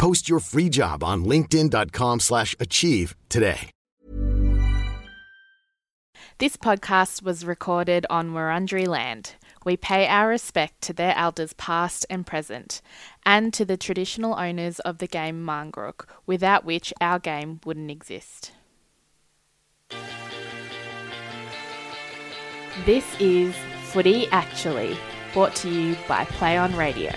Post your free job on linkedin.com slash achieve today. This podcast was recorded on Wurundjeri land. We pay our respect to their elders past and present, and to the traditional owners of the game Marngrook, without which our game wouldn't exist. This is Footy Actually, brought to you by Play On Radio.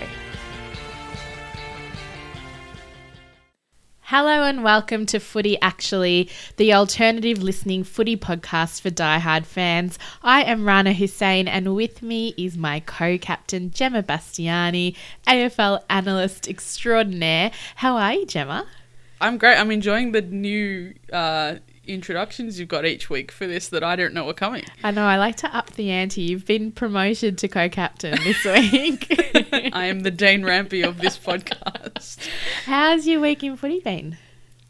Hello and welcome to Footy Actually, the alternative listening footy podcast for diehard fans. I am Rana Hussein and with me is my co-captain Gemma Bastiani, AFL analyst extraordinaire. How are you, Gemma? I'm great. I'm enjoying the new uh, introductions you've got each week for this that I don't know are coming. I know, I like to up the ante. You've been promoted to co captain this week. I am the Dane Rampe of this podcast. How's your week in footy been?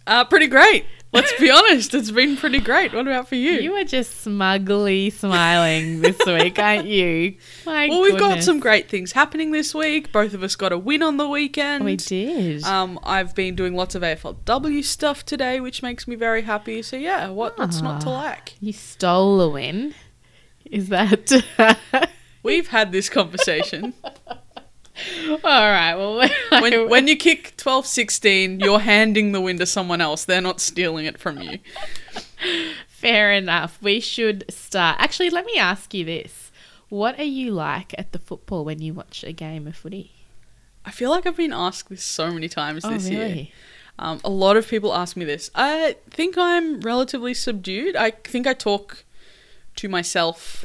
Uh, pretty great. Let's be honest, it's been pretty great. What about for you? You were just smugly smiling this week, aren't you? My well, we've got some great things happening this week. Both of us got a win on the weekend. We did. Um, I've been doing lots of AFLW stuff today, which makes me very happy. So yeah, what, what's not to ah, like? You stole a win. Is that? We've had this conversation. All right. Well, when, when you kick 12 16, you're handing the win to someone else. They're not stealing it from you. Fair enough. We should start. Actually, let me ask you this. What are you like at the football when you watch a game of footy? I feel like I've been asked this so many times oh, this really? year. Um, a lot of people ask me this. I think I'm relatively subdued. I think I talk to myself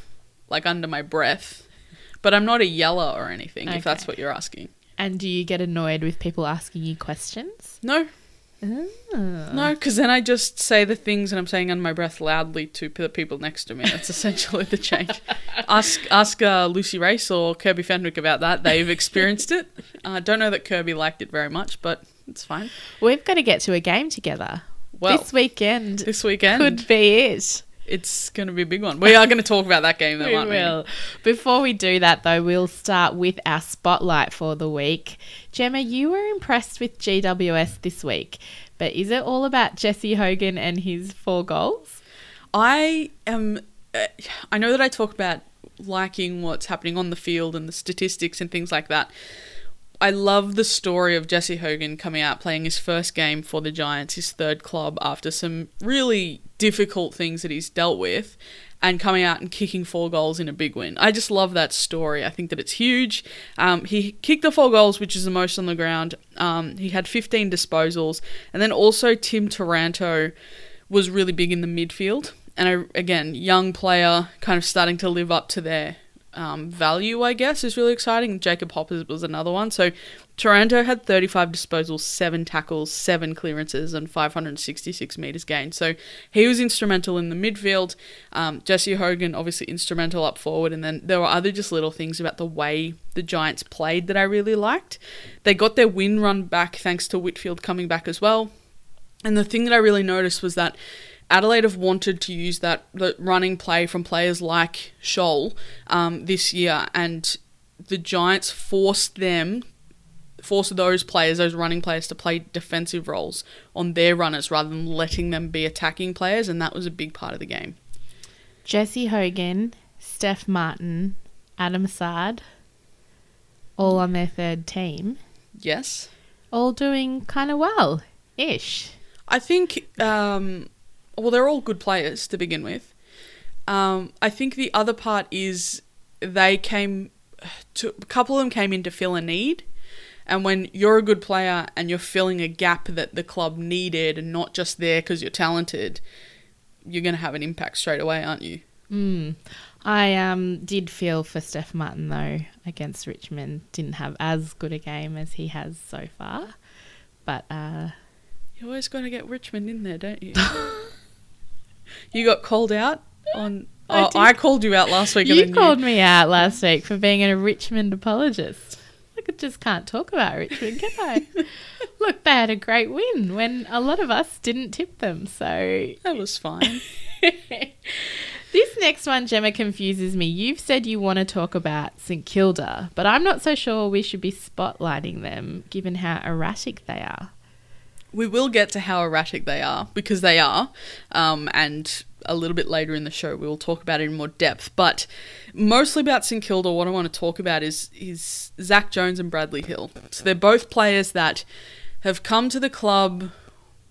like under my breath but I'm not a yeller or anything, okay. if that's what you're asking. And do you get annoyed with people asking you questions? No. Oh. No, because then I just say the things and I'm saying under my breath loudly to the people next to me. That's essentially the change. ask ask uh, Lucy Race or Kirby Fenwick about that. They've experienced it. I uh, don't know that Kirby liked it very much, but it's fine. We've got to get to a game together. Well, this weekend. This weekend could be it it's going to be a big one. We are going to talk about that game, though, we aren't will. we? Before we do that, though, we'll start with our spotlight for the week. Gemma, you were impressed with GWS this week, but is it all about Jesse Hogan and his four goals? I am. Uh, I know that I talk about liking what's happening on the field and the statistics and things like that. I love the story of Jesse Hogan coming out playing his first game for the Giants, his third club, after some really difficult things that he's dealt with, and coming out and kicking four goals in a big win. I just love that story. I think that it's huge. Um, he kicked the four goals, which is the most on the ground. Um, he had 15 disposals, and then also Tim Taranto was really big in the midfield. And I, again, young player, kind of starting to live up to their um, value, I guess, is really exciting. Jacob Hoppers was another one. So Taranto had 35 disposals, 7 tackles, 7 clearances, and 566 metres gained. So he was instrumental in the midfield. Um, Jesse Hogan, obviously, instrumental up forward. And then there were other just little things about the way the Giants played that I really liked. They got their win run back thanks to Whitfield coming back as well. And the thing that I really noticed was that Adelaide have wanted to use that the running play from players like Sholl um, this year, and the Giants forced them, forced those players, those running players, to play defensive roles on their runners rather than letting them be attacking players, and that was a big part of the game. Jesse Hogan, Steph Martin, Adam Saad, all on their third team. Yes. All doing kind of well ish. I think, um, well, they're all good players to begin with. Um, I think the other part is they came to a couple of them came in to fill a need. And when you're a good player and you're filling a gap that the club needed and not just there because you're talented, you're going to have an impact straight away, aren't you? Mm. I um, did feel for Steph Martin though against Richmond. Didn't have as good a game as he has so far, but uh, You always got to get Richmond in there, don't you? you got called out on. I Oh. I called you out last week. you called me out last week for being a Richmond apologist. I just can't talk about Richmond, can I? Look, they had a great win when a lot of us didn't tip them. So That was fine. this next one, Gemma, confuses me. You've said you want to talk about St Kilda, but I'm not so sure we should be spotlighting them given how erratic they are. We will get to how erratic they are because they are, um, and a little bit later in the show we will talk about it in more depth. But mostly about St Kilda, what I want to talk about is is Zak Jones and Bradley Hill. So they're both players that have come to the club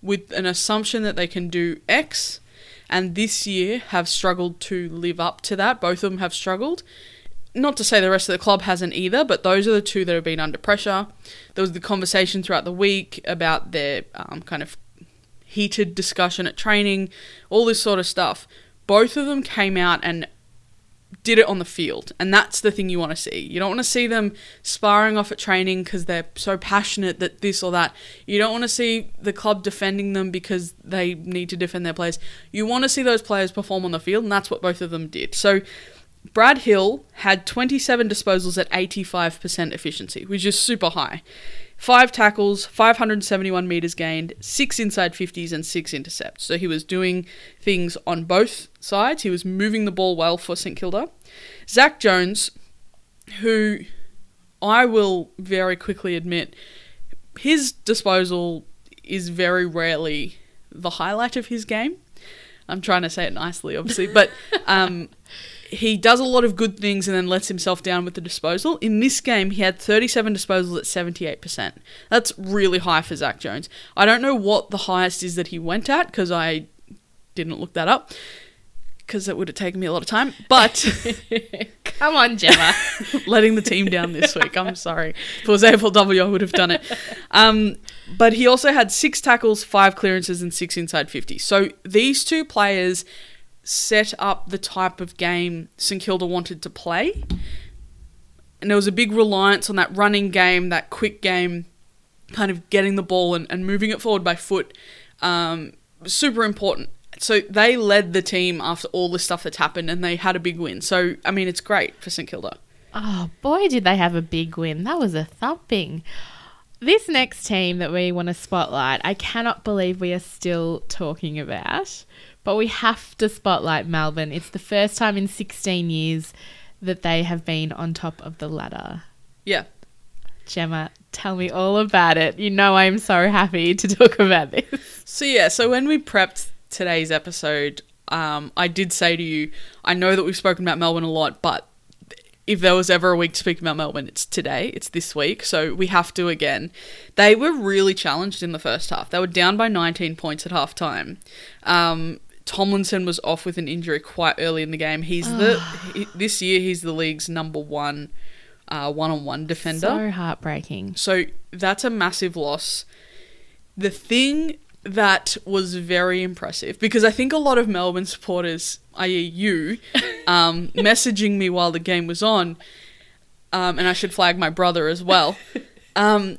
with an assumption that they can do X, and this year have struggled to live up to that. Both of them have struggled not to say the rest of the club hasn't either, but those are the two that have been under pressure. There was the conversation throughout the week about their um, kind of heated discussion at training, all this sort of stuff. Both of them came out and did it on the field, and that's the thing you want to see. You don't want to see them sparring off at training because they're so passionate that this or that. You don't want to see the club defending them because they need to defend their players. You want to see those players perform on the field, and that's what both of them did. So. Brad Hill had 27 disposals at 85% efficiency, which is super high. Five tackles, 571 metres gained, six inside 50s, and six intercepts. So he was doing things on both sides. He was moving the ball well for St Kilda. Zak Jones, who I will very quickly admit, his disposal is very rarely the highlight of his game. I'm trying to say it nicely, obviously, but um, he does a lot of good things and then lets himself down with the disposal. In this game, he had 37 disposals at 78%. That's really high for Zak Jones. I don't know what the highest is that he went at because I didn't look that up because it would have taken me a lot of time. But Come on, Gemma. letting the team down this week. I'm sorry. If it was AFLW, I would have done it. Um, but he also had six tackles, five clearances, and six inside 50. So these two players set up the type of game St Kilda wanted to play. And there was a big reliance on that running game, that quick game, kind of getting the ball and, and moving it forward by foot. Um, super important. So they led the team after all the stuff that's happened and they had a big win. So, I mean, it's great for St Kilda. Oh boy, did they have a big win! That was a thumping. This next team that we want to spotlight, I cannot believe we are still talking about, but we have to spotlight Melbourne. It's the first time in 16 years that they have been on top of the ladder. Yeah. Gemma, tell me all about it. You know I'm so happy to talk about this. So yeah, so when we prepped today's episode, um, I did say to you, I know that we've spoken about Melbourne a lot, but if there was ever a week to speak about Melbourne, it's today. It's this week, so we have to again. They were really challenged in the first half. They were down by 19 points at half time. Um, Tomlinson was off with an injury quite early in the game. He's the he, this year he's the league's number one uh, one-on-one defender. So heartbreaking. So that's a massive loss. The thing that was very impressive, because I think a lot of Melbourne supporters, i.e., you, um, messaging me while the game was on, um, and I should flag my brother as well. Um,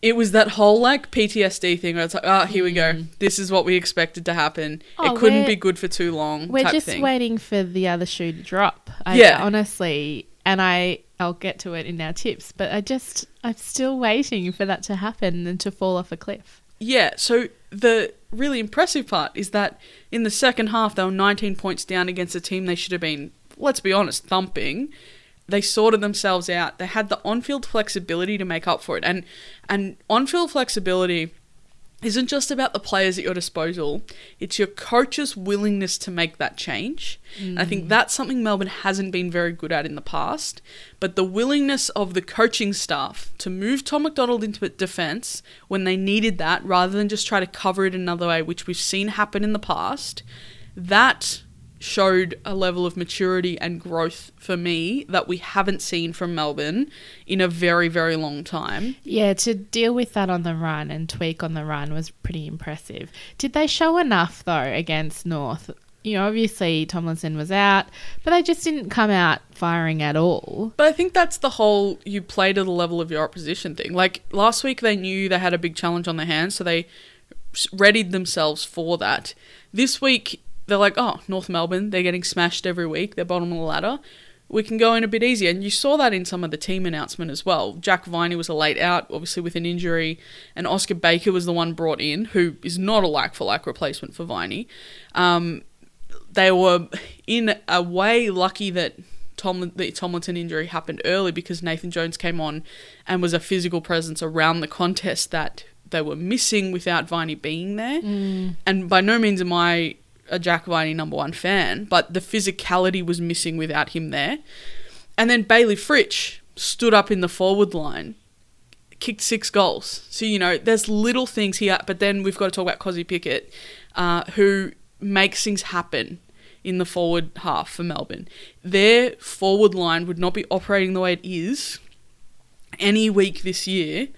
it was that whole like PTSD thing where it's like, oh, here we go. Mm. This is what we expected to happen. Oh, it couldn't be good for too long. We're just thing. waiting for the other shoe to drop. I, Yeah. honestly, and I I'll get to it in our tips, but I just I'm still waiting for that to happen and to fall off a cliff. Yeah, so the really impressive part is that in the second half, they were 19 points down against a team they should have been, let's be honest, thumping. They sorted themselves out. They had the on-field flexibility to make up for it, and and on-field flexibility isn't just about the players at your disposal, it's your coach's willingness to make that change. And I think mm. that's something Melbourne hasn't been very good at in the past. But the willingness of the coaching staff to move Tom McDonald into defence when they needed that rather than just try to cover it another way, which we've seen happen in the past, that showed a level of maturity and growth for me that we haven't seen from Melbourne in a very, very long time. Yeah, to deal with that on the run and tweak on the run was pretty impressive. Did they show enough though against North? You know, obviously Tomlinson was out, but they just didn't come out firing at all. But I think that's the whole you play to the level of your opposition thing. Like last week, they knew they had a big challenge on their hands, so they readied themselves for that. This week, they're like, oh, North Melbourne, they're getting smashed every week, they're bottom of the ladder. We can go in a bit easier. And you saw that in some of the team announcement as well. Jack Viney was a late out, obviously with an injury, and Oscar Baker was the one brought in, who is not a like for like replacement for Viney. Um, they were in a way lucky that Tom the Tomlinson injury happened early because Nathan Jones came on and was a physical presence around the contest that they were missing without Viney being there. And by no means am I a Jack Viney number one fan, but the physicality was missing without him there. And then Bayley Fritsch stood up in the forward line, kicked six goals. So, you know, there's little things here, but then we've got to talk about Kozzy Pickett, uh, who makes things happen in the forward half for Melbourne. Their forward line would not be operating the way it is any week this year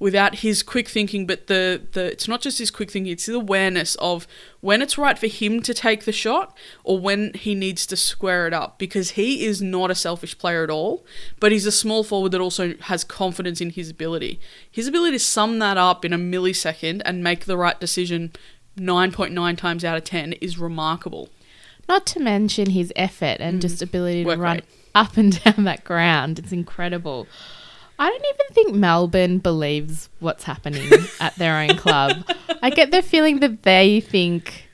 without his quick thinking but the, the it's not just his quick thinking it's his awareness of when it's right for him to take the shot or when he needs to square it up because he is not a selfish player at all but he's a small forward that also has confidence in his ability his ability to sum that up in a millisecond and make the right decision 9.9 times out of 10 is remarkable Not to mention his effort and mm. just ability to Work run rate. up and down that ground. It's incredible. I don't even think Melbourne believes what's happening at their own club. I get the feeling that they think,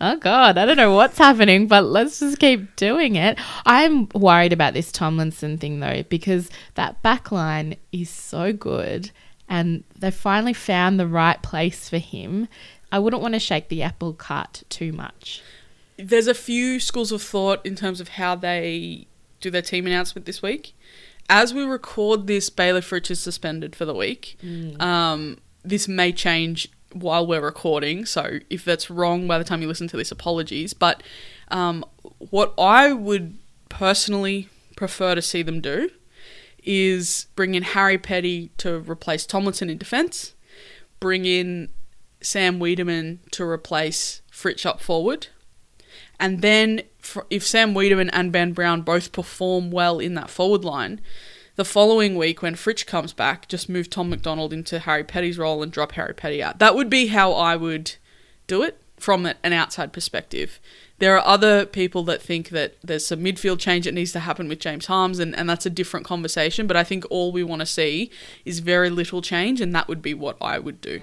oh God, I don't know what's happening, but let's just keep doing it. I'm worried about this Tomlinson thing though, because that back line is so good and they finally found the right place for him. I wouldn't want to shake the apple cart too much. there's a few schools of thought in terms of how they do their team announcement this week. As we record this, Bayley Fritsch is suspended for the week. Um, this may change while we're recording, so if that's wrong by the time you listen to this, apologies. But um, what I would personally prefer to see them do is bring in Harry Petty to replace Tomlinson in defence, bring in Sam Weideman to replace Fritsch up forward, and then if Sam Weideman and Ben Brown both perform well in that forward line, the following week when Fritsch comes back, just move Tom McDonald into Harry Petty's role and drop Harry Petty out. That would be how I would do it from an outside perspective. There are other people that think that there's some midfield change that needs to happen with James Harmes, and, and that's a different conversation. But I think all we want to see is very little change, and that would be what I would do.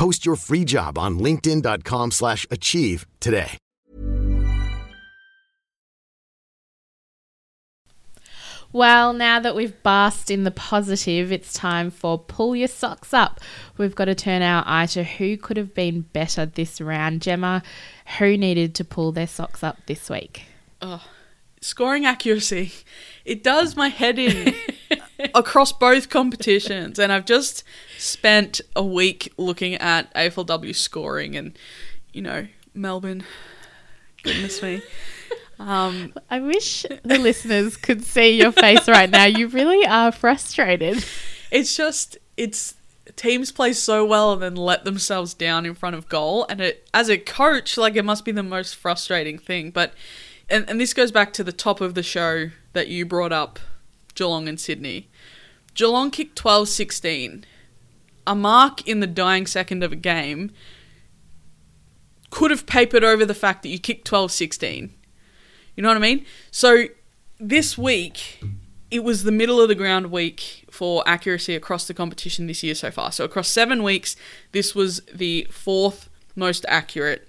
Post your free job on linkedin.com/achieve slash achieve today. Well, now that we've basked in the positive, it's time for pull your socks up. We've got to turn our eye to who could have been better this round. Gemma, who needed to pull their socks up this week? Oh, scoring accuracy. It does my head in across both competitions. And I've just spent a week looking at AFLW scoring and, you know, Melbourne. Goodness me. Um, I wish the listeners could see your face right now. You really are frustrated. it's just, it's. teams play so well and then let themselves down in front of goal. And it, as a coach, like it must be the most frustrating thing. But, and, and this goes back to the top of the show that you brought up Geelong and Sydney. Geelong kicked 12 16. A mark in the dying second of a game could have papered over the fact that you kicked 12 16. You know what I mean? So this week, it was the middle of the ground week for accuracy across the competition this year so far. So across seven weeks, this was the fourth most accurate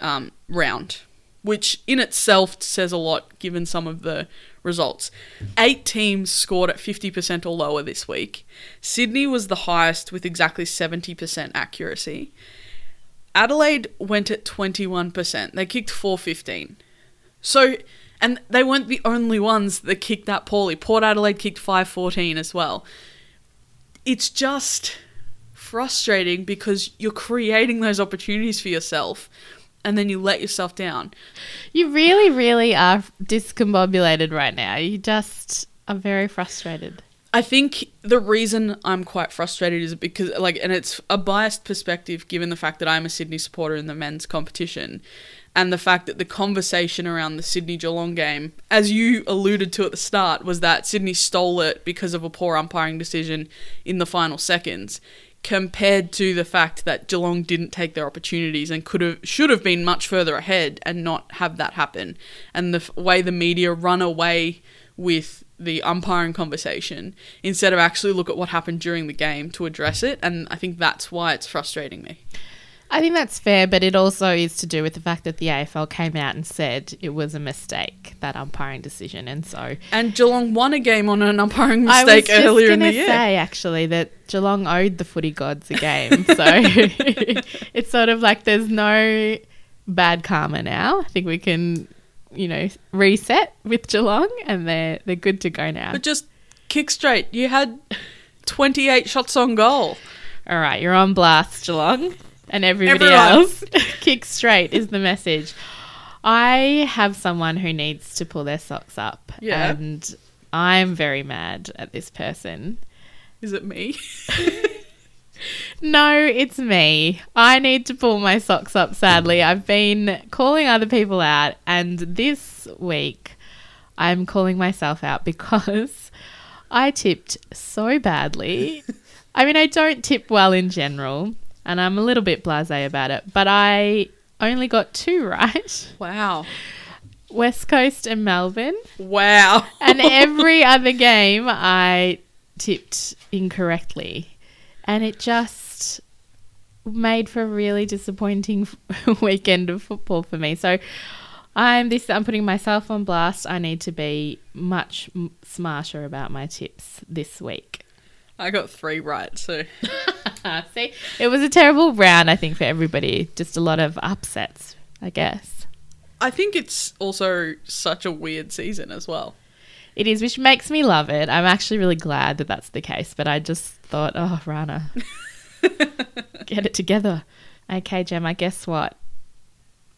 um, round, which in itself says a lot given some of the results. Eight teams scored at 50% or lower this week. Sydney was the highest with exactly 70% accuracy. Adelaide went at 21%. They kicked 415. So, and they weren't the only ones that kicked that poorly. Port Adelaide kicked 514 as well. It's just frustrating because you're creating those opportunities for yourself and then you let yourself down. You really, really are discombobulated right now. You just are very frustrated. I think the reason I'm quite frustrated is because, like, and it's a biased perspective given the fact that I'm a Sydney supporter in the men's competition and the fact that the conversation around the Sydney Geelong game, as you alluded to at the start, was that Sydney stole it because of a poor umpiring decision in the final seconds, compared to the fact that Geelong didn't take their opportunities and could have should have been much further ahead and not have that happen, and the f- way the media run away with the umpiring conversation instead of actually look at what happened during the game to address it, and I think that's why it's frustrating me. I think that's fair, but it also is to do with the fact that the AFL came out and said it was a mistake, that umpiring decision. And so. And Geelong won a game on an umpiring I was mistake earlier in the year. say, actually, that Geelong owed the footy gods a game. So it's sort of like there's no bad karma now. I think we can, you know, reset with Geelong and they're, they're good to go now. But just kick straight. You had 28 shots on goal. All right, you're on blast, Geelong, and everybody Everyone. else. Kick straight is the message. I have someone who needs to pull their socks up, Yeah. and I'm very mad at this person. Is it me? No, it's me. I need to pull my socks up, sadly. I've been calling other people out, and this week I'm calling myself out because I tipped so badly. I mean, I don't tip well in general, and I'm a little bit blase about it, but I only got two right Wow. West Coast and Melbourne. Wow. And every other game I tipped incorrectly. And it just made for a really disappointing weekend of football for me. So I'm this I'm putting myself on blast. I need to be much smarter about my tips this week. I got three right, so see, it was a terrible round I think for everybody. Just a lot of upsets, I guess. I think it's also such a weird season as well. It is, which makes me love it. I'm actually really glad that that's the case. But I just thought, oh, Rana, get it together. Okay, Gemma, guess what?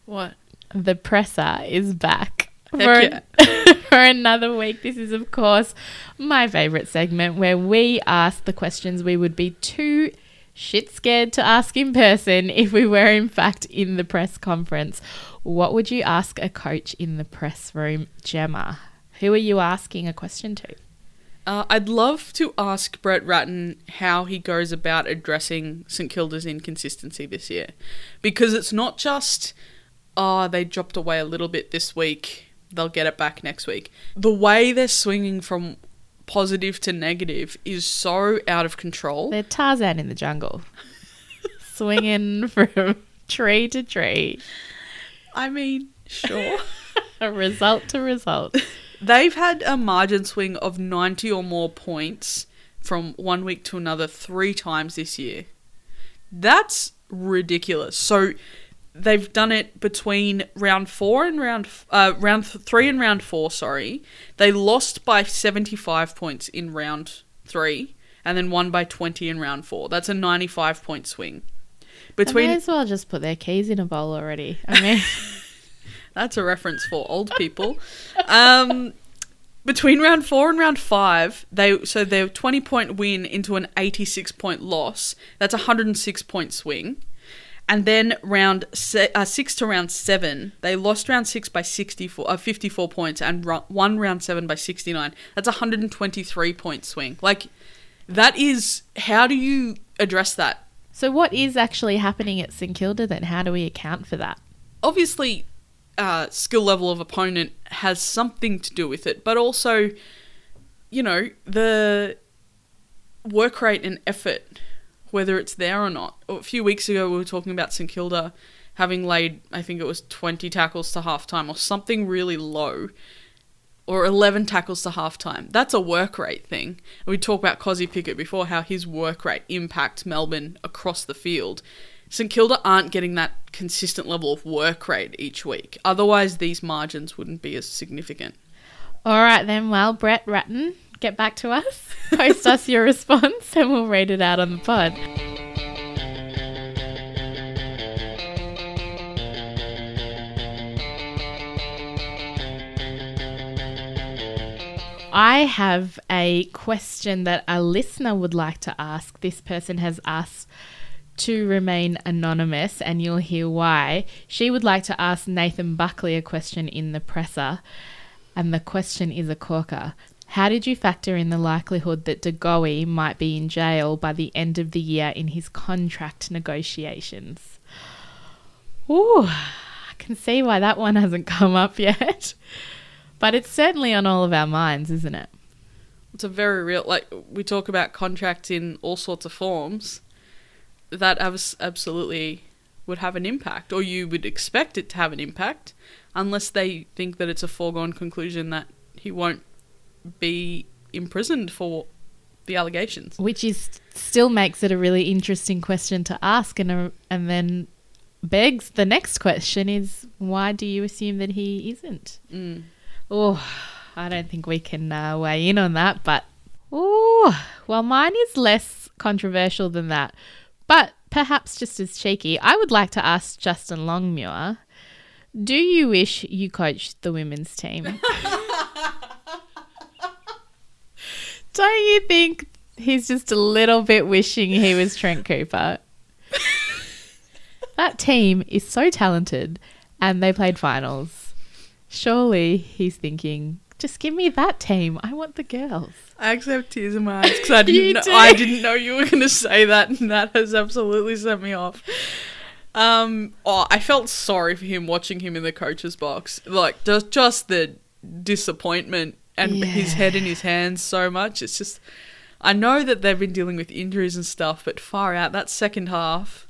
What? The presser is back for, for another week. This is, of course, my favourite segment where we ask the questions we would be too shit scared to ask in person if we were, in fact, in the press conference. What would you ask a coach in the press room, Gemma? Who are you asking a question to? Uh, I'd love to ask Brett Ratten how he goes about addressing St Kilda's inconsistency this year. Because it's not just, oh, they dropped away a little bit this week, they'll get it back next week. The way they're swinging from positive to negative is so out of control. They're Tarzan in the jungle, swinging from tree to tree, I mean, sure. result to result. They've had a margin swing of 90 or more points from one week to another three times this year. That's ridiculous. So they've done it between round four and round uh, round th- three and round four. Sorry, they lost by 75 points in round three, and then won by 20 in round four. That's a 95 point swing. They Between may as well just put their keys in a bowl already. I mean, That's a reference for old people. um, between round four and round five, they so their twenty point win into an eighty six point loss. That's a hundred and six point swing. And then round se- uh, six to round seven, they lost round six by 64, uh, 54 points and ru- won round seven by 69. That's a 123 point swing. Like, that is, how do you address that? So, what is actually happening at St Kilda then? How do we account for that? Obviously, uh, skill level of opponent has something to do with it, but also, you know, the work rate and effort whether it's there or not. A few weeks ago, we were talking about St Kilda having laid, I think it was 20 tackles to halftime or something really low, or 11 tackles to halftime. That's a work rate thing. And we talked about Kozzy Pickett before, how his work rate impacts Melbourne across the field. St Kilda aren't getting that consistent level of work rate each week. Otherwise, these margins wouldn't be as significant. All right, then. Well, Brett Ratten, get back to us, post us your response, and we'll read it out on the pod. I have a question that a listener would like to ask. This person has asked to remain anonymous, and you'll hear why. She would like to ask Nathan Buckley a question in the presser, and the question is a corker. How did you factor in the likelihood that De Goey might be in jail by the end of the year in his contract negotiations? Ooh, I can see why that one hasn't come up yet. But it's certainly on all of our minds, isn't it? It's a very real, like, we talk about contracts in all sorts of forms. That abs- absolutely would have an impact, or you would expect it to have an impact, unless they think that it's a foregone conclusion that he won't be imprisoned for the allegations. Which is still makes it a really interesting question to ask, and a, and then begs the next question is why do you assume that he isn't? Mm. Oh, I don't think we can uh, weigh in on that, but oh, well, mine is less controversial than that, but perhaps just as cheeky. I would like to ask Justin Longmuir, do you wish you coached the women's team? don't you think he's just a little bit wishing he was Trent Cooper? that team is so talented and they played finals. Surely he's thinking, just give me that team. I want the girls. I actually have tears in my eyes because I didn't. know, do. I didn't know you were going to say that, and that has absolutely set me off. Um, oh, I felt sorry for him watching him in the coach's box. Like just just the disappointment and his head in his hands so much. It's just, I know that they've been dealing with injuries and stuff, but far out that second half.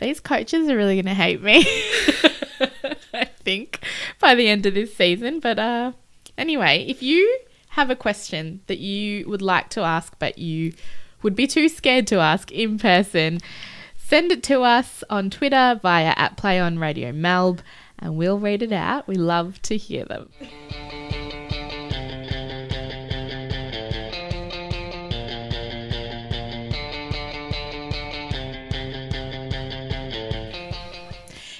These coaches are really going to hate me. I think by the end of this season. But uh, anyway, if you have a question that you would like to ask, but you would be too scared to ask in person, send it to us on Twitter via at Play on Radio Melb, and we'll read it out. We love to hear them.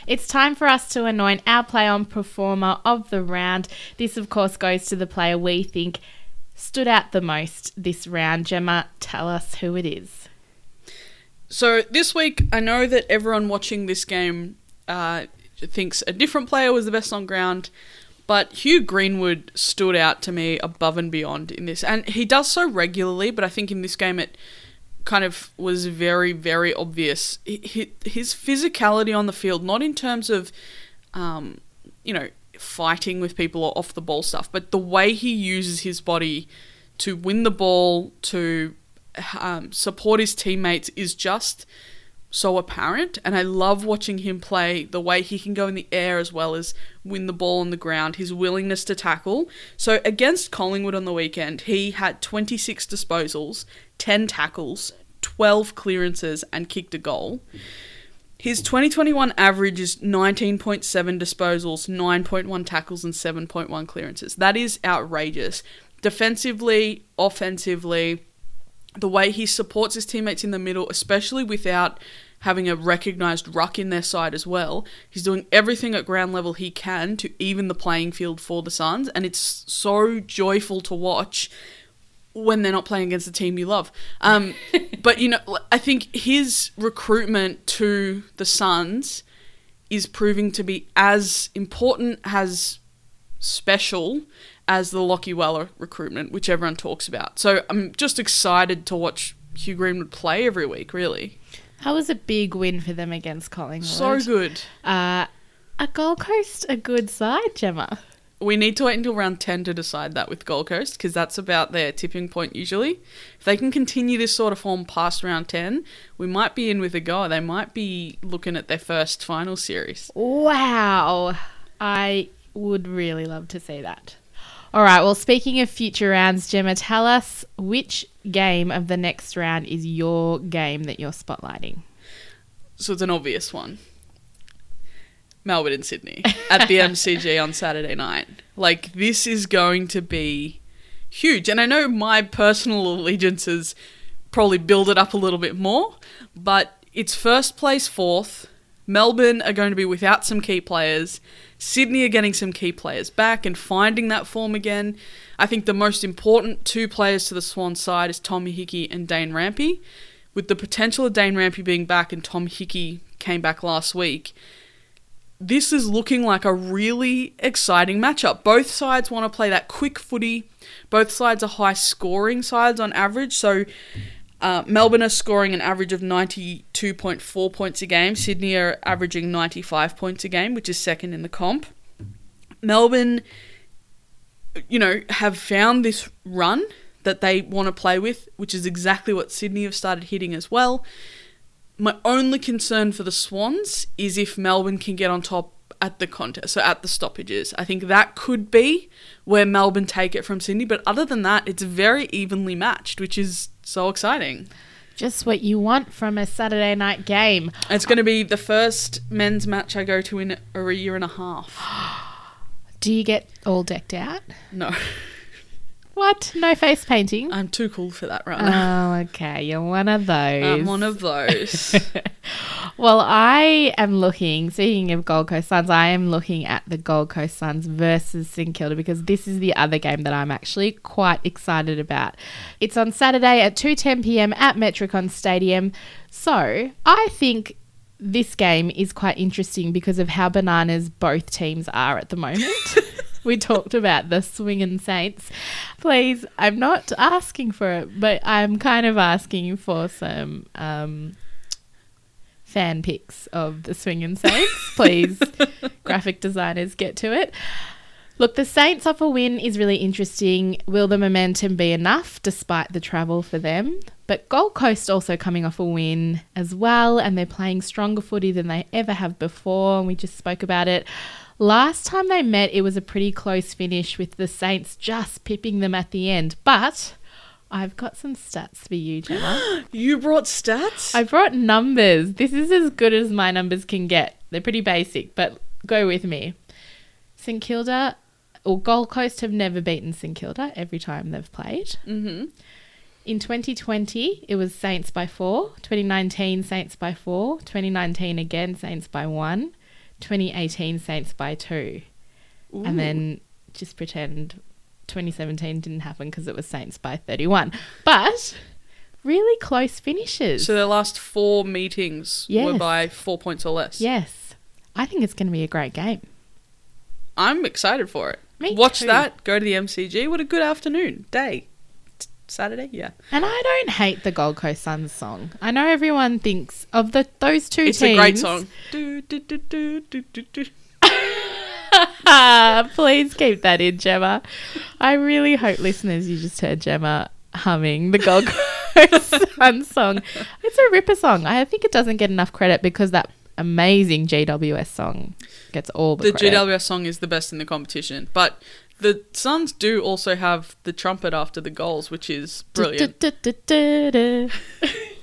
It's time for us to anoint our play on performer of the round. This, of course, goes to the player we think stood out the most this round. Gemma, tell us who it is. So this week, I know that everyone watching this game uh, thinks a different player was the best on ground, but Hugh Greenwood stood out to me above and beyond in this, and he does so regularly. But I think in this game, it kind of was very, very obvious. Hi- hi- His physicality on the field, not in terms of, um, you know, fighting with people or off the ball stuff, but the way he uses his body to win the ball, to um, support his teammates is just so apparent. And I love watching him play the way he can go in the air as well as win the ball on the ground, his willingness to tackle. So against Collingwood on the weekend, he had 26 disposals, 10 tackles, 12 clearances, and kicked a goal. His 2021 average is 19.7 disposals, 9.1 tackles, and 7.1 clearances. That is outrageous. Defensively, offensively, the way he supports his teammates in the middle, especially without having a recognised ruck in their side as well. He's doing everything at ground level he can to even the playing field for the Suns, and it's so joyful to watch when they're not playing against the team you love. Um, but you know, I think his recruitment to the Suns is proving to be as important, as special as the Lachie Weller recruitment, which everyone talks about. So I'm just excited to watch Hugh Greenwood play every week. Really, That was a big win for them against Collingwood. so good. Uh, a Gold Coast, a good side, Gemma. We need to wait until round 10 to decide that with Gold Coast because that's about their tipping point usually. If they can continue this sort of form past round 10, we might be in with a go. They might be looking at their first final series. Wow. I would really love to see that. All right. Well, speaking of future rounds, Gemma, tell us which game of the next round is your game that you're spotlighting. So it's an obvious one. Melbourne and Sydney at the MCG on Saturday night. Like, this is going to be huge. And I know my personal allegiances probably build it up a little bit more, but it's first place fourth. Melbourne are going to be without some key players. Sydney are getting some key players back and finding that form again. I think the most important two players to the Swan side is Tom Hickey and Dane Rampe. With the potential of Dane Rampe being back and Tom Hickey came back last week, this is looking like a really exciting matchup. Both sides want to play that quick footy. Both sides are high scoring sides on average. So uh, Melbourne are scoring an average of 92.4 points a game. Sydney are averaging 95 points a game, which is second in the comp. Melbourne, you know, have found this run that they want to play with, which is exactly what Sydney have started hitting as well. My only concern for the Swans is if Melbourne can get on top at the contest, so at the stoppages. I think that could be where Melbourne take it from Sydney, but other than that, it's very evenly matched, which is so exciting. Just what you want from a Saturday night game. It's going to be the first men's match I go to in a year and a half. Do you get all decked out? No, What? No face painting? I'm too cool for that right now. Oh, okay. You're one of those. I'm one of those. Well, I am looking, speaking of Gold Coast Suns, I am looking at the Gold Coast Suns versus St Kilda because this is the other game that I'm actually quite excited about. It's on Saturday at 2:10 p.m. at Metricon Stadium. So, I think this game is quite interesting because of how bananas both teams are at the moment. we talked about the swinging Saints. Please, I'm not asking for it, but I'm kind of asking for some um, fan pics of the swinging Saints. Please, graphic designers, get to it. Look, the Saints off a win is really interesting. Will the momentum be enough despite the travel for them? But Gold Coast also coming off a win as well, and they're playing stronger footy than they ever have before. And we just spoke about it. Last time they met, it was a pretty close finish with the Saints just pipping them at the end. But I've got some stats for you, Gemma. you brought stats? I brought numbers. This is as good as my numbers can get. They're pretty basic, but go with me. St Kilda or Gold Coast have never beaten St Kilda every time they've played. mm-hmm. In 2020, it was Saints by four. 2019, Saints by four. 2019 again, Saints by one. 2018, Saints by two. And then just pretend 2017 didn't happen because it was Saints by 31. But really close finishes. So their last four meetings were Yes. by four points or less. Yes. I think it's going to be a great game. I'm excited for it. Me Watch too. that. Go to the MCG. What a good afternoon. Day. Saturday? Yeah. And I don't hate the Gold Coast Suns song. I know everyone thinks of the those two It's teams. a great song. Do, do, do, do, do, do, do. Please keep that in, Gemma. I really hope listeners you just heard Gemma humming the Gold Coast Suns song. It's a ripper song. I think it doesn't get enough credit because that amazing GWS song gets all the, The. GWS song is the best in the competition. But the Suns do also have the trumpet after the goals, which is brilliant.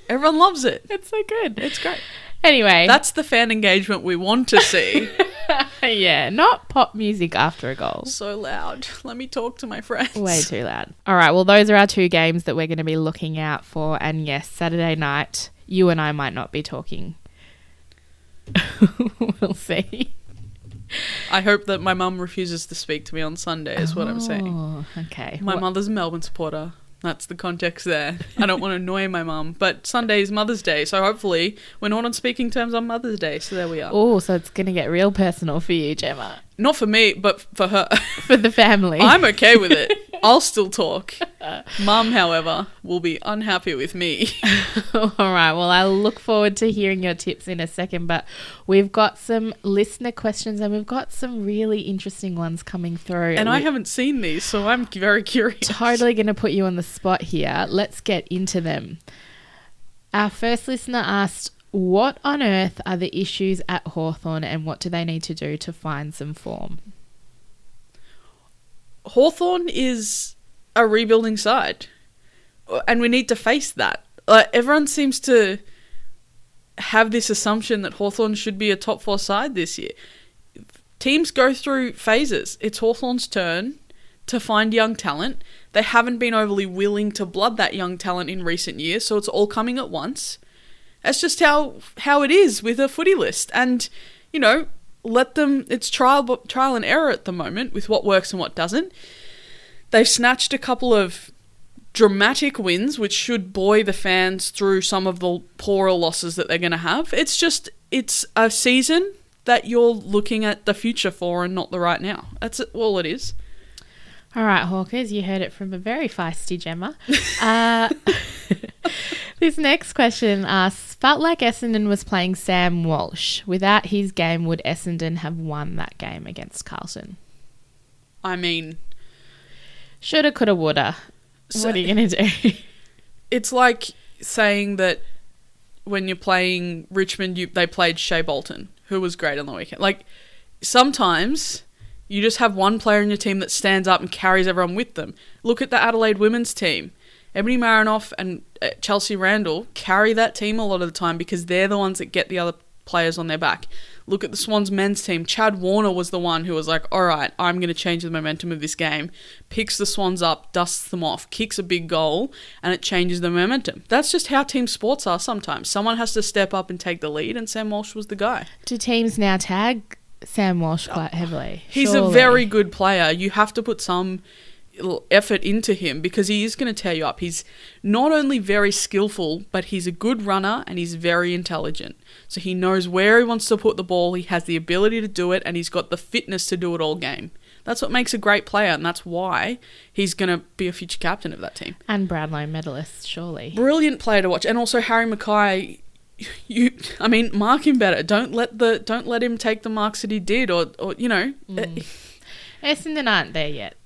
Everyone loves it. It's so good. It's great. Anyway, That's the fan engagement we want to see. yeah, not pop music after a goal. so loud. Let me talk to my friends. Way too loud. All right, well, those are our two games that we're going to be looking out for. And yes, Saturday night, you and I might not be talking we'll see. I hope that my mum refuses to speak to me on Sunday, is what I'm oh, saying. Oh, okay. My What- mother's a Melbourne supporter. That's the context there. I don't want to annoy my mum, but Sunday is Mother's Day, so hopefully we're not on speaking terms on Mother's Day. So there we are. Oh, so it's going to get real personal for you, Gemma. Not for me, but for her. For the family. I'm okay with it. I'll still talk. Mum, however, will be unhappy with me. All right. Well, I look forward to hearing your tips in a second, but we've got some listener questions and we've got some really interesting ones coming through. And I haven't seen these, so I'm very curious. totally going to put you on the spot here. Let's get into them. Our first listener asked, What on earth are the issues at Hawthorn and what do they need to do to find some form? Hawthorn is a rebuilding side, uh, and we need to face that. Like everyone seems to have this assumption that Hawthorn should be a top four side this year. Teams go through phases. It's Hawthorn's turn to find young talent. They haven't been overly willing to blood that young talent in recent years, so it's all coming at once. That's just how how it is with a footy list, and you know, let them. It's trial trial and error at the moment with what works and what doesn't. They've snatched a couple of dramatic wins, which should buoy the fans through some of the poorer losses that they're going to have. It's just it's a season that you're looking at the future for and not the right now. That's all it is. All right, Hawkers, you heard it from a very feisty Gemma. Uh, this next question asks Felt like Essendon was playing Sam Walsh. Without his game, would Essendon have won that game against Carlton? I mean, Shoulda, coulda, woulda. So- what are you going to do? it's like saying that when you're playing Richmond, you, they played Shai Bolton, who was great on the weekend. Like sometimes you just have one player in your team that stands up and carries everyone with them. Look at the Adelaide women's team. Ebony Marinoff and uh, Chelsea Randall carry that team a lot of the time because they're the ones that get the other players on their back. Look at the Swans men's team. Chad Warner was the one who was like, all right, I'm going to change the momentum of this game. Picks the Swans up, dusts them off, kicks a big goal, and it changes the momentum. That's just how team sports are sometimes. Someone has to step up and take the lead, and Sam Walsh was the guy. do teams now tag Sam Walsh quite heavily? He's a very good player. You have to put some effort into him because he is going to tear you up. He's not only very skillful, but he's a good runner and he's very intelligent. So he knows where he wants to put the ball. He has the ability to do it and he's got the fitness to do it all game. That's what makes a great player and that's why he's going to be a future captain of that team. And Brownlow medalist, surely. Brilliant player to watch and also Harry McKay you I mean mark him better. Don't let the don't let him take the marks that he did or or you know uh, Essendon aren't there yet.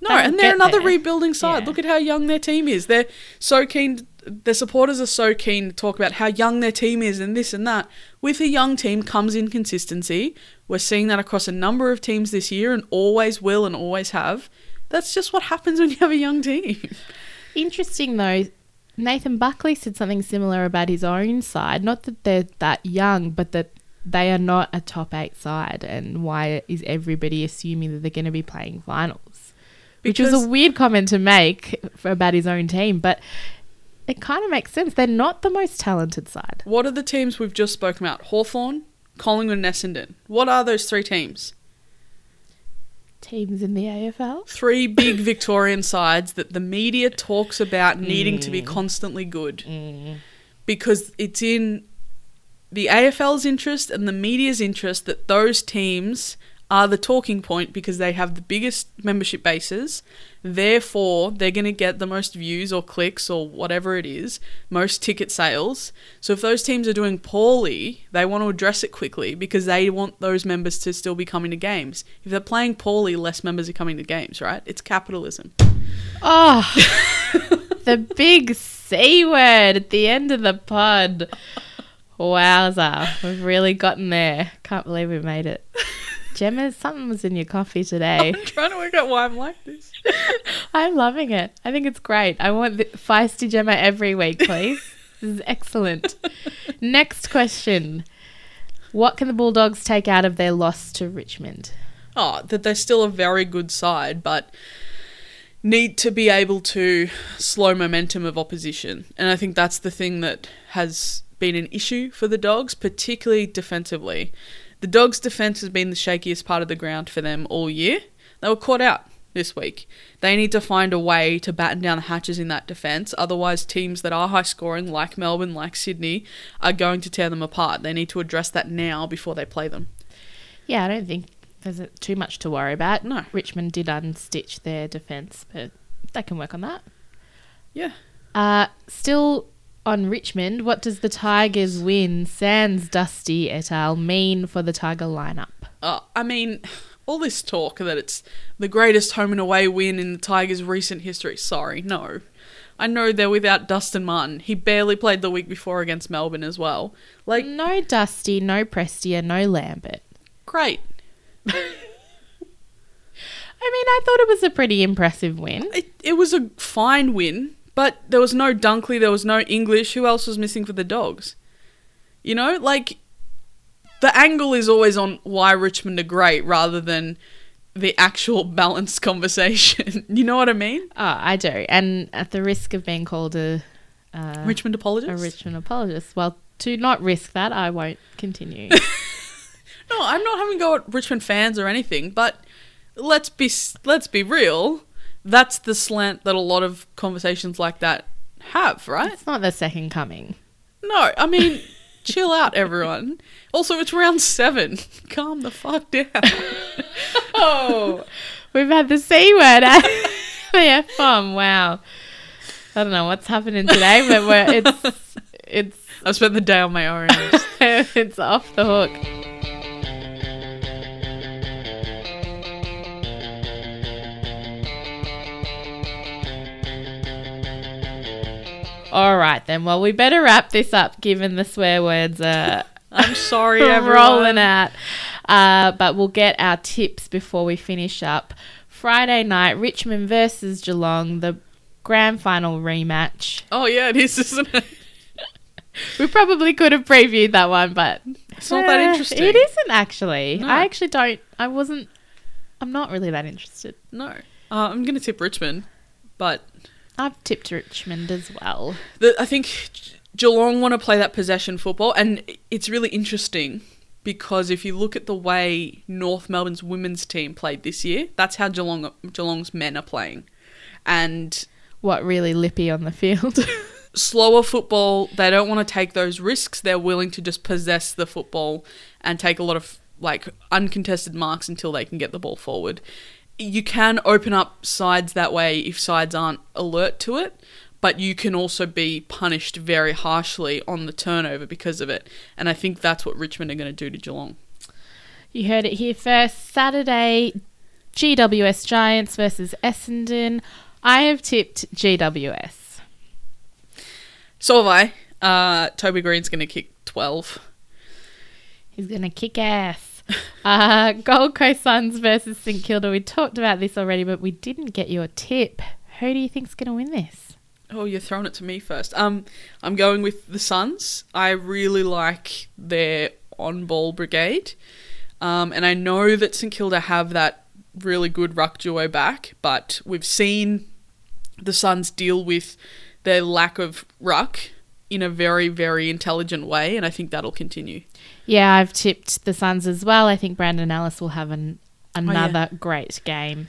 No, and they're another there. rebuilding side. Yeah. Look at how young their team is. They're so keen. Their supporters are so keen to talk about how young their team is and this and that. With a young team comes inconsistency. We're seeing that across a number of teams this year and always will and always have. That's just what happens when you have a young team. Interesting though, Nathan Buckley said something similar about his own side. Not that they're that young, but that they are not a top eight side. And why is everybody assuming that they're going to be playing finals? Which was a weird comment to make for, about his own team, but it kind of makes sense. They're not the most talented side. What are the teams we've just spoken about? Hawthorn, Collingwood, and Essendon. What are those three teams? Teams in the AFL. Three big Victorian sides that the media talks about needing to be mm. constantly good. Mm. Because it's in the AFL's interest and the media's interest that those teams are the talking point because they have the biggest membership bases. Therefore, they're going to get the most views or clicks or whatever it is, most ticket sales. So if those teams are doing poorly, they want to address it quickly because they want those members to still be coming to games. If they're playing poorly, less members are coming to games, right? It's capitalism. Oh, the big C word at the end of the pod. Wowza, we've really gotten there. Can't believe we made it. Gemma, something was in your coffee today. I'm trying to work out why I'm like this. I'm loving it. I think it's great. I want the feisty Gemma every week, please. this is excellent. Next question. What can the Bulldogs take out of their loss to Richmond? oh, that they're still a very good side, but need to be able to slow momentum of opposition. And I think that's the thing that has been an issue for the Dogs, particularly defensively. The Dogs' defense has been the shakiest part of the ground for them all year. They were caught out this week. They need to find a way to batten down the hatches in that defence. Otherwise, teams that are high scoring, like Melbourne, like Sydney, are going to tear them apart. They need to address that now before they play them. Yeah, I don't think there's too much to worry about. No. Richmond did unstitch their defence, but they can work on that. Yeah. Uh, still on Richmond, what does the Tigers win, Sans Dusty et al., mean for the Tiger lineup? Uh, I mean, all this talk that it's the greatest home and away win in the Tigers' recent history. Sorry, no. I know they're without Dustin Martin. He barely played the week before against Melbourne as well. Like, No Dusty, no Prestia, no Lambert. great. I mean, I thought it was a pretty impressive win. It, it was a fine win, but there was no Dunkley, there was no English. Who else was missing for the Dogs? You know, like the angle is always on why Richmond are great rather than the actual balanced conversation. you know what I mean? Oh, I do. And at the risk of being called a, uh, Richmond apologist. a Richmond apologist, well, to not risk that, I won't continue. No, I'm not having a go at Richmond fans or anything, but let's be let's be real. That's the slant that a lot of conversations like that have, right? it's not the second coming. No, I mean, chill out, everyone. Also, it's round seven. Calm the fuck down. Oh, we've had the C word at the F-bomb. Wow. I don't know what's happening today, but we're, it's it's I spent the day on my own. it's off the hook. All right then. Well, we better wrap this up, given the swear words are I'm sorry, everyone. rolling out. Uh, but we'll get our tips before we finish up. Friday night, Richmond versus Geelong, the grand final rematch. Oh yeah, it is, isn't it? We probably could have previewed that one, but It's not that eh, interesting. It isn't actually. No. I actually don't. I wasn't. I'm not really that interested. No, uh, I'm gonna tip Richmond, but I've tipped Richmond as well. the, I think Geelong want to play that possession football, and it's really interesting because if you look at the way North Melbourne's women's team played this year, that's how Geelong Geelong's men are playing, and What really lippy on the field? slower football. They don't want to take those risks. They're willing to just possess the football and take a lot of like uncontested marks until they can get the ball forward. You can open up sides that way if sides aren't alert to it, but you can also be punished very harshly on the turnover because of it. And I think that's what Richmond are going to do to Geelong. you heard it here first. Saturday, GWS Giants versus Essendon. I have tipped GWS. So have I. Uh, Toby Greene's going to kick 12. He's gonna kick ass. Uh, Gold Coast Suns versus St Kilda. We talked about this already, but we didn't get your tip. Who do you think's gonna win this? Oh, you're throwing it to me first. Um, I'm going with the Suns. I really like their on-ball brigade, um, and I know that St Kilda have that really good ruck duo back, but we've seen the Suns deal with their lack of ruck in a very, very intelligent way, and I think that'll continue. Yeah, I've tipped the Suns as well. I think Brandon Ellis will have an, yeah. another great game.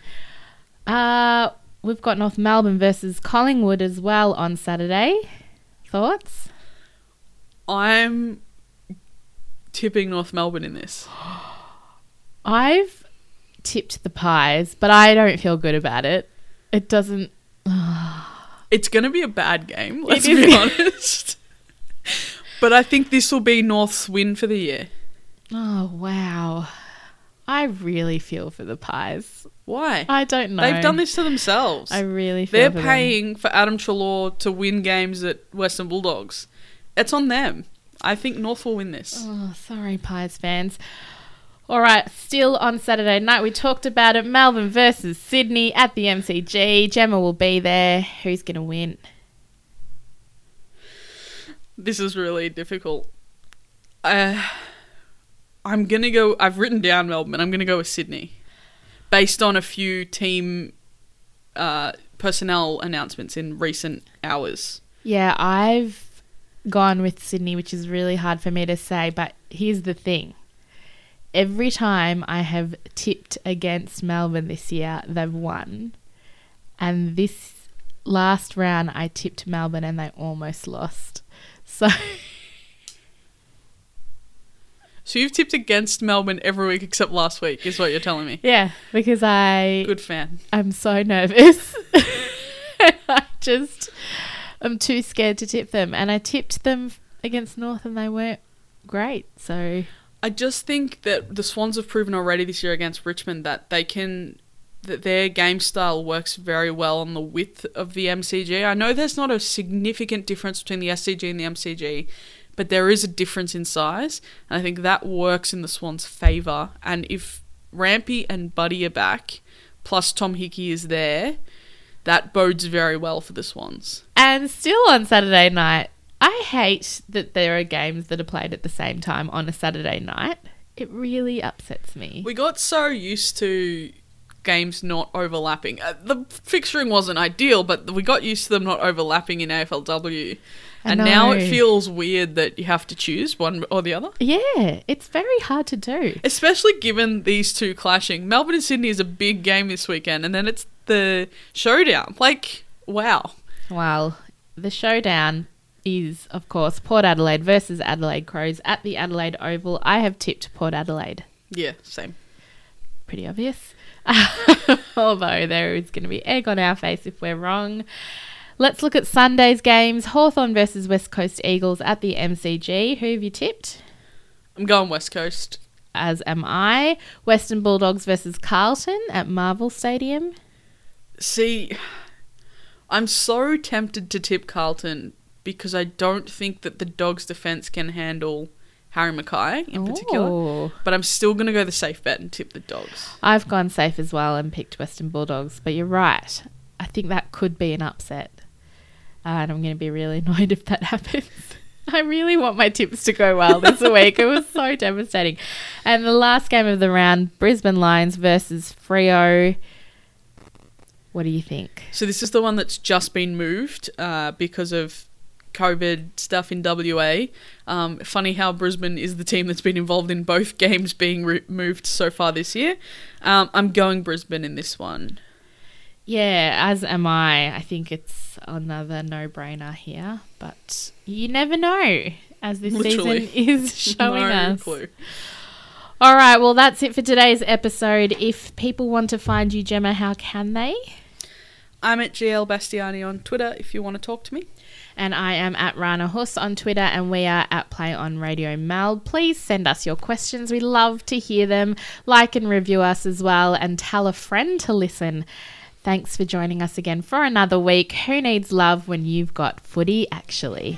Uh, we've got North Melbourne versus Collingwood as well on Saturday. Thoughts? I'm tipping North Melbourne in this. I've tipped the Pies, but I don't feel good about it. It doesn't. It's going to be a bad game, let's be honest. but I think this will be North's win for the year. Oh wow! I really feel for the Pies. Why? I don't know. They've done this to themselves. I really feel They're for them. paying for Adam Treloar to win games at Western Bulldogs. It's on them. I think North will win this. Oh, sorry, Pies fans. All right, still on Saturday night, we talked about it. Melbourne versus Sydney at the MCG. Gemma will be there. Who's going to win? This is really difficult. Uh, I'm gonna go. I've written down Melbourne. I'm gonna go with Sydney, based on a few team uh, personnel announcements in recent hours. Yeah, I've gone with Sydney, which is really hard for me to say, but here's the thing. Every time I have tipped against Melbourne this year, they've won. And this last round, I tipped Melbourne and they almost lost. So, So you've tipped against Melbourne every week except last week, is what you're telling me. yeah, because I Good fan. I'm so nervous. I just I'm too scared to tip them, and I tipped them against North, and they weren't great. So I just think that the Swans have proven already this year against Richmond that they can that their game style works very well on the width of the MCG. I know there's not a significant difference between the SCG and the MCG, but there is a difference in size, and I think that works in the Swans' favour. And if Rampy and Buddy are back, plus Tom Hickey is there, that bodes very well for the Swans. and still on Saturday night, I hate that there are games that are played at the same time on a Saturday night. It really upsets me. We got so used to games not overlapping. Uh, the fixturing wasn't ideal, but we got used to them not overlapping in AFLW. And now it feels weird that you have to choose one or the other. yeah, it's very hard to do. Especially given these two clashing. Melbourne and Sydney is a big game this weekend, and then it's the showdown. Like, wow. Well, the showdown is, of course, Port Adelaide versus Adelaide Crows at the Adelaide Oval. I have tipped Port Adelaide. Yeah, same. Pretty obvious. Although there is going to be egg on our face if we're wrong. Let's look at Sunday's games. Hawthorn versus West Coast Eagles at the MCG. Who have you tipped? I'm going West Coast. As am I. Western Bulldogs versus Carlton at Marvel Stadium. See, I'm so tempted to tip Carlton because I don't think that the Dogs' defense can handle Harry McKay in particular. Ooh. But I'm still going to go the safe bet and tip the Dogs. I've gone safe as well and picked Western Bulldogs, but you're right. I think that could be an upset. Uh, and I'm going to be really annoyed if that happens. I really want my tips to go well this week. It was so devastating. And the last game of the round Brisbane Lions versus Freo. What do you think? So this is the one that's just been moved uh, because of COVID stuff in WA. Um, funny how Brisbane is the team that's been involved in both games being re- moved so far this year. Um, I'm going Brisbane in this one. Yeah, as am I. I think it's another no brainer here, but you never know as this Literally. season is showing no us. clue. All right, well, that's it for today's episode. If people want to find you, Gemma, how can they? I'm at GL Bastiani on Twitter if you want to talk to me. And I am at Rana Huss on Twitter, and we are at Play on Radio Mel. Please send us your questions. We love to hear them. Like and review us as well, and tell a friend to listen. Thanks for joining us again for another week. Who needs love when you've got footy, actually?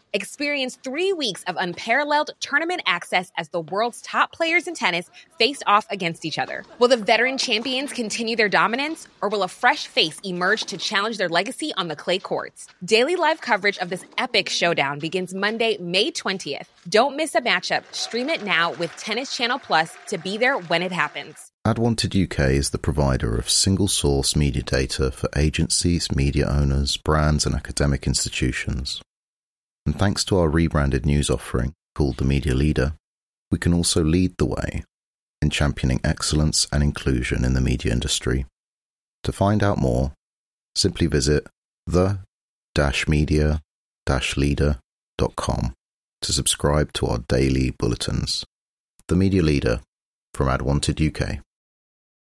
Experience three weeks of unparalleled tournament access as the world's top players in tennis face off against each other. Will the veteran champions continue their dominance, or will a fresh face emerge to challenge their legacy on the clay courts? Daily live coverage of this epic showdown begins Monday, May 20th. Don't miss a matchup. Stream it now with Tennis Channel Plus to be there when it happens. AdWanted UK is the provider of single source media data for agencies, media owners, brands, and academic institutions. And thanks to our rebranded news offering called The Media Leader, we can also lead the way in championing excellence and inclusion in the media industry. To find out more, simply visit the-media-leader.com to subscribe to our daily bulletins. The Media Leader from AdWanted UK.